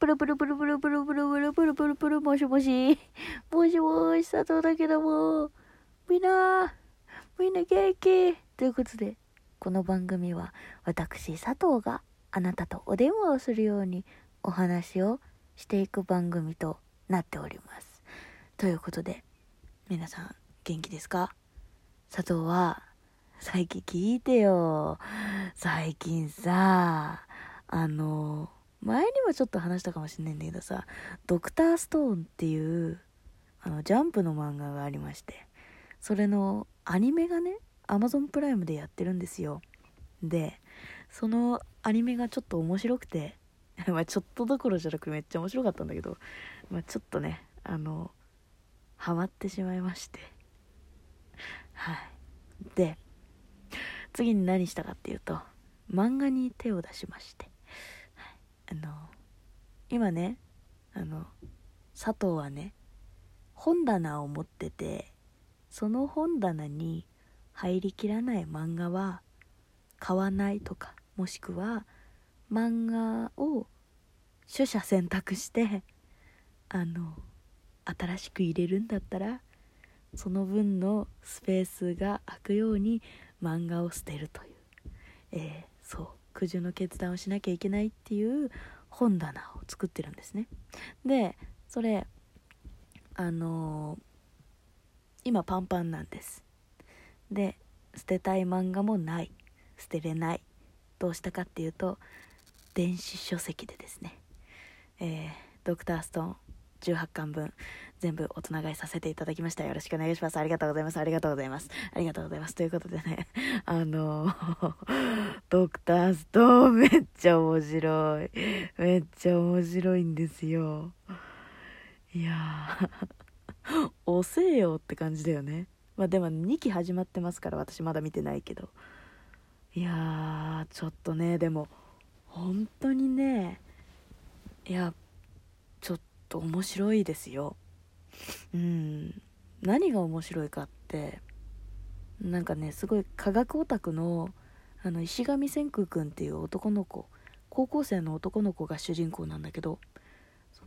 プルプルプルプルプルプルプルプルプルプルもしもしもしもし佐藤だけどもみんなみんな元気ということでこの番組は私佐藤があなたとお電話をするようにお話をしていく番組となっておりますということで皆さん元気ですか佐藤は最近聞いてよ最近さあの前にもちょっと話したかもしんないんだけどさ「ドクターストーン」っていうあのジャンプの漫画がありましてそれのアニメがねアマゾンプライムでやってるんですよ。でそのアニメがちょっと面白くて まあちょっとどころじゃなくめっちゃ面白かったんだけど、まあ、ちょっとねあのハマってしまいまして。はい。で次に何したかっていうと漫画に手を出しまして、あの今ねあの佐藤はね本棚を持っててその本棚に入りきらない漫画は買わないとかもしくは漫画を取捨選択してあの新しく入れるんだったらその分のスペースが空くように漫画を捨てるという、えー、そう。苦渋の決断をしなきゃいけないっていう本棚を作ってるんですね。でそれあのー、今パンパンなんです。で捨てたい漫画もない。捨てれない。どうしたかっていうと電子書籍でですね、えー、ドクターストーン。18巻分全部大人買いさせていただきました。よろしくお願いします。ありがとうございます。ありがとうございます。ありがとうございます。ということでね。あの ドクターストーンめっちゃ面白い。めっちゃ面白いんですよ。いやー。遅えよって感じだよね。まあでも2期始まってますから私まだ見てないけど。いやーちょっとねでも本当にねやちょっと面白いですよ。うん。何が面白いかってなんかねすごい科学オタクのあの石上千空くんっていう男の子。高校生の男の子が主人公なんだけど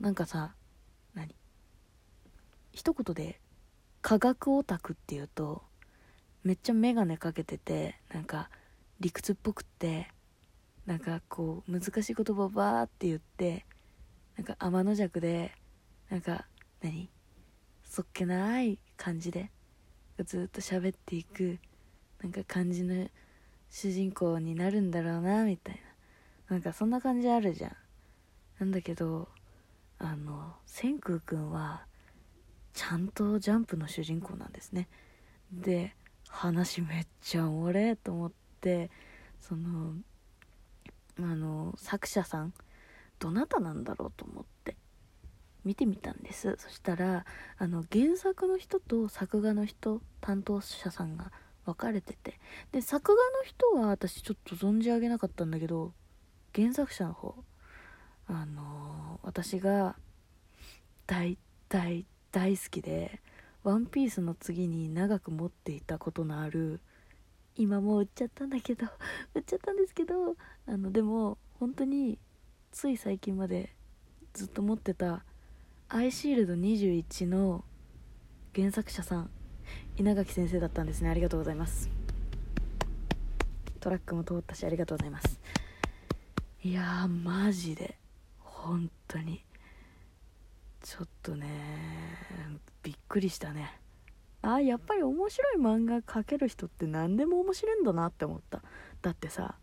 なんかさ何？一言で科学オタクっていうとめっちゃ眼鏡かけててなんか理屈っぽくってなんかこう難しい言葉をバーって言ってなんか天の弱でなんか何？そっけない感じでずっと喋っていくなんか感じの主人公になるんだろうなみたいな。なんかそんな感じあるじゃん。なんだけどあの千空くんはちゃんとジャンプの主人公なんですね。で話めっちゃおもれと思ってそのあの作者さんどなたなんだろうと思って見てみたんです。そしたらあの原作の人と作画の人担当者さんが分かれててで作画の人は私ちょっと存じ上げなかったんだけど原作者の方あのー、私が大大大好きで「ワンピースの次に長く持っていたことのある今もう売っちゃったんだけど売っちゃったんですけどあのでも本当につい最近までずっと持ってたアイシールド21の原作者さん稲垣先生だったんですね。ありがとうございます。トラックも通ったしありがとうございます。いやーマジで本当に。ちょっとねびっくりしたね。あやっぱり面白い漫画描ける人って何でも面白いんだなって思った。だってさ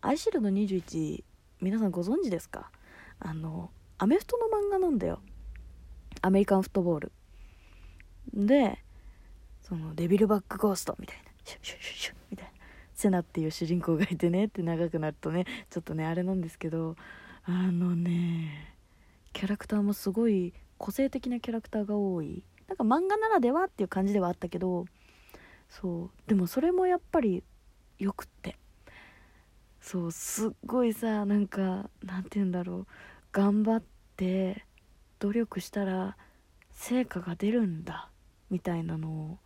アイシールド21皆さんご存知ですか？あのアメフトの漫画なんだよ。アメリカンフットボール。でそのデビルバックゴーストみたいな。シュシュシュシュみたいな。セナっていう主人公がいてねって長くなるとねちょっとねあれなんですけどあのねキャラクターもすごい個性的なキャラクターが多い。なんか漫画ならではっていう感じではあったけどそうでもそれもやっぱりよくって。そうすっごいさなんかなんて言うんだろう。頑張って努力したら成果が出るんだみたいなの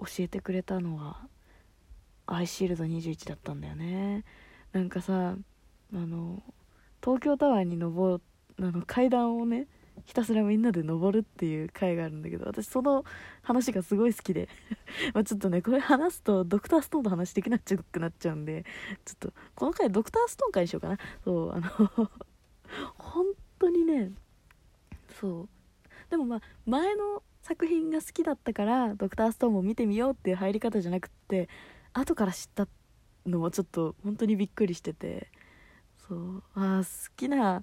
を教えてくれたのはアイシールド21だったんだよね。なんかさあの東京タワーに登あの階段をねひたすらみんなで登るっていう回があるんだけど私その話がすごい好きで まちょっとねこれ話すとドクターストーンの話できなくなっちゃうんでちょっとこの回ドクターストーン回にしようかな。そうあの 本当にねそう。でもまあ前の作品が好きだったからドクターストーンも見てみようっていう入り方じゃなくって後から知ったのもちょっと本当にびっくりしててそう。あ好きなや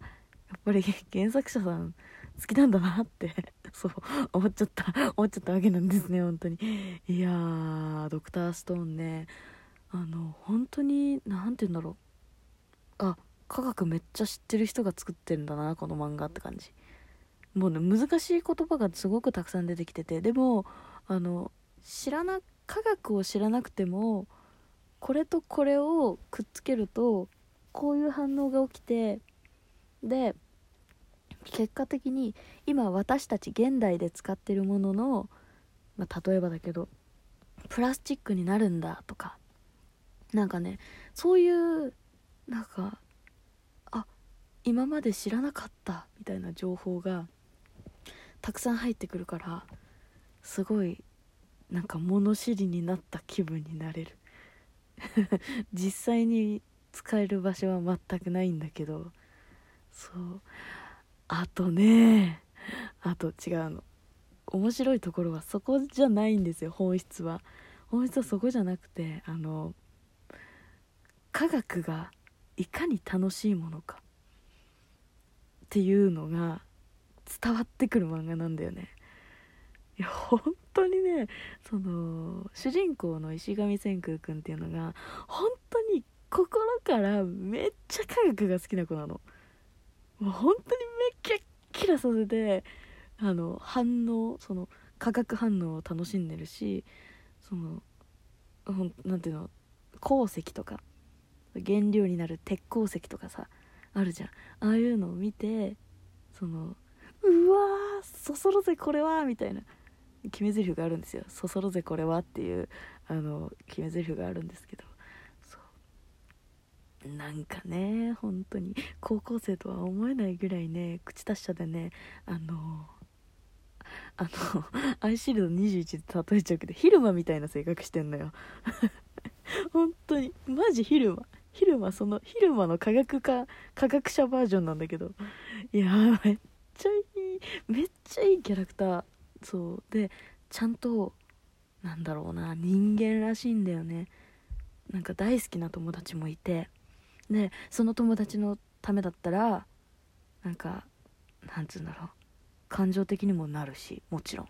っぱり原作者さん好きなんだなって そう思っちゃった思っちゃったわけなんですね本当に。いやードクターストーンねあの本当に何て言うんだろう。あ科学めっちゃ知ってる人が作ってるんだなこの漫画って感じ。もうね難しい言葉がすごくたくさん出てきててでもあの知らな科学を知らなくてもこれとこれをくっつけるとこういう反応が起きてで結果的に今私たち現代で使ってるものの、まあ、例えばだけどプラスチックになるんだとかなんかねそういうなんかあ今まで知らなかったみたいな情報がたくさん入ってくるからすごいなんか物知りになった気分になれる。実際に使える場所は全くないんだけどそう。あとねあと違うの面白いところはそこじゃないんですよ本質は。本質はそこじゃなくてあの科学がいかに楽しいものか。っていうのが伝わってくる漫画なんだよね。いや本当にねその主人公の石上千空君っていうのが本当に心からめっちゃ科学が好きな子なの。もう本当にめっキャッキラさせてあの反応その化学反応を楽しんでるしその何ていうの鉱石とか原料になる鉄鉱石とかさあるじゃん。ああいうのを見てそのうわそそろぜこれはみたいな決め台詞があるんですよ。そそろぜこれはっていうあの決め台詞があるんですけど。なんかね本当に高校生とは思えないぐらいね口達者でねあのあの アイシールド21で例えちゃうけど昼間みたいな性格してんのよ。本当にマジ昼間昼間その昼間の科学科科学者バージョンなんだけど。いやめっちゃいいめっちゃいいキャラクター。そう。でちゃんとなんだろうな人間らしいんだよね。なんか大好きな友達もいて。でその友達のためだったらなんかなんつうんだろう。感情的にもなるしもちろん。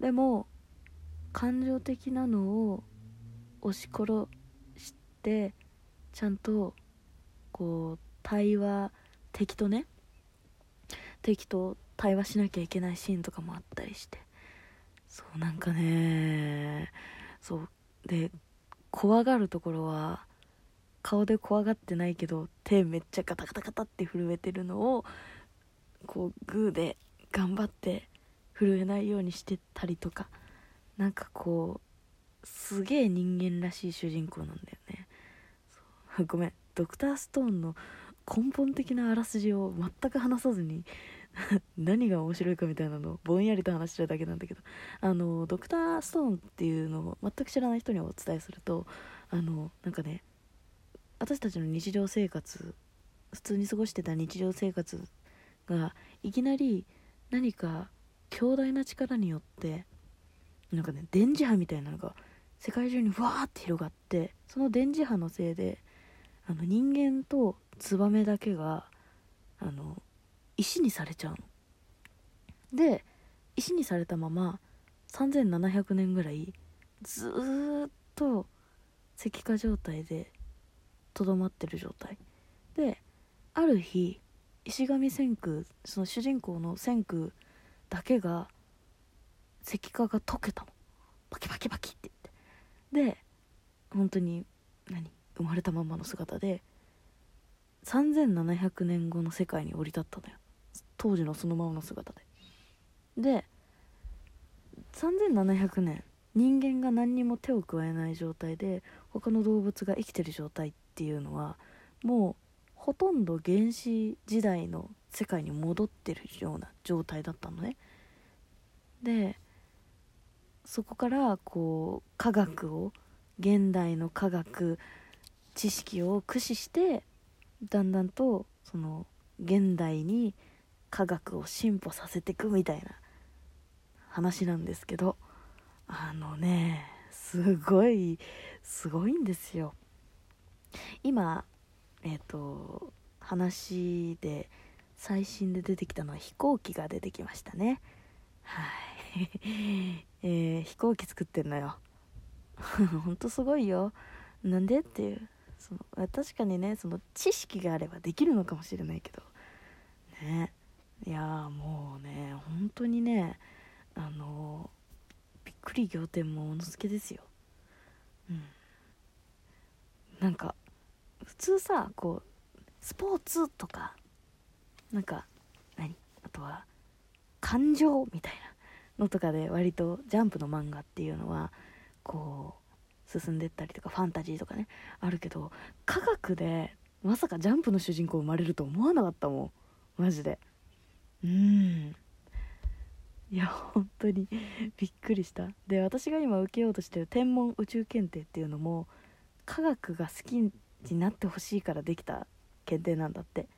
でも感情的なのを押し殺してちゃんとこう対話敵とね敵と対話しなきゃいけないシーンとかもあったりして。そうなんかねそう。で怖がるところは顔で怖がってないけど手めっちゃガタガタガタって震えてるのをこうグーで頑張って震えないようにしてたりとかなんかこうすげえ人間らしい主人公なんだよね。ごめん。ドクターストーンの根本的なあらすじを全く話さずに 何が面白いかみたいなのをぼんやりと話してるだけなんだけどあのドクターストーンっていうのを全く知らない人にお伝えするとあのなんかね私たちの日常生活普通に過ごしてた日常生活がいきなり何か強大な力によってなんかね電磁波みたいなのが世界中にわーって広がってその電磁波のせいであの人間とツバメだけがあの石にされちゃうの。で石にされたまま3700年ぐらいずっと石化状態でとどまってる状態。である日石上千空その主人公の千空だけが石化が溶けたの。パキパキパキって言って。で本当に何？生まれたままの姿で3700年後の世界に降り立ったのよ。当時のそのままの姿で。で3700年人間が何にも手を加えない状態で他の動物が生きてる状態っっていうのはもうほとんど原始時代の世界に戻ってるような状態だったのね。でそこからこう科学を現代の科学知識を駆使してだんだんとその現代に科学を進歩させていくみたいな話なんですけどあのねすごいすごいんですよ。今えっ、ー、と話で最新で出てきたのは飛行機が出てきましたね。はい。えー、飛行機作ってんのよ。ほんとすごいよ。なんでっていう。その確かにねその知識があればできるのかもしれないけど。ね。いやもうね本当にねあのびっくり仰天もおのすけですよ。うん。なんか普通さこうスポーツとかなんか何？あとは感情みたいなのとかで割とジャンプの漫画っていうのはこう進んでったりとかファンタジーとかねあるけど科学でまさかジャンプの主人公生まれると思わなかったもん。マジで。うん。いや本当にびっくりした。で私が今受けようとしてる天文宇宙検定っていうのも科学が好きになってほしいからできた検定なんだって。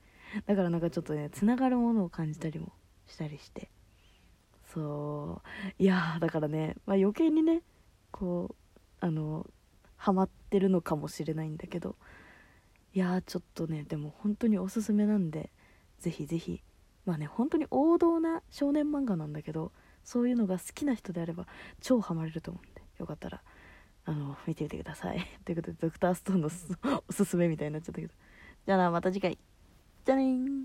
だからなんかちょっとねつながるものを感じたりもしたりして。そう。いやだからね、まあ、余計にねこうあのハマってるのかもしれないんだけど。いやちょっとねでも本当におすすめなんでぜひぜひ。まあね本当に王道な少年漫画なんだけどそういうのが好きな人であれば超ハマれると思うんでよかったら。あの見てみてください。ということでドクターストーンのおすすめみたいになっちゃったけど。じゃあなまた次回。じゃあね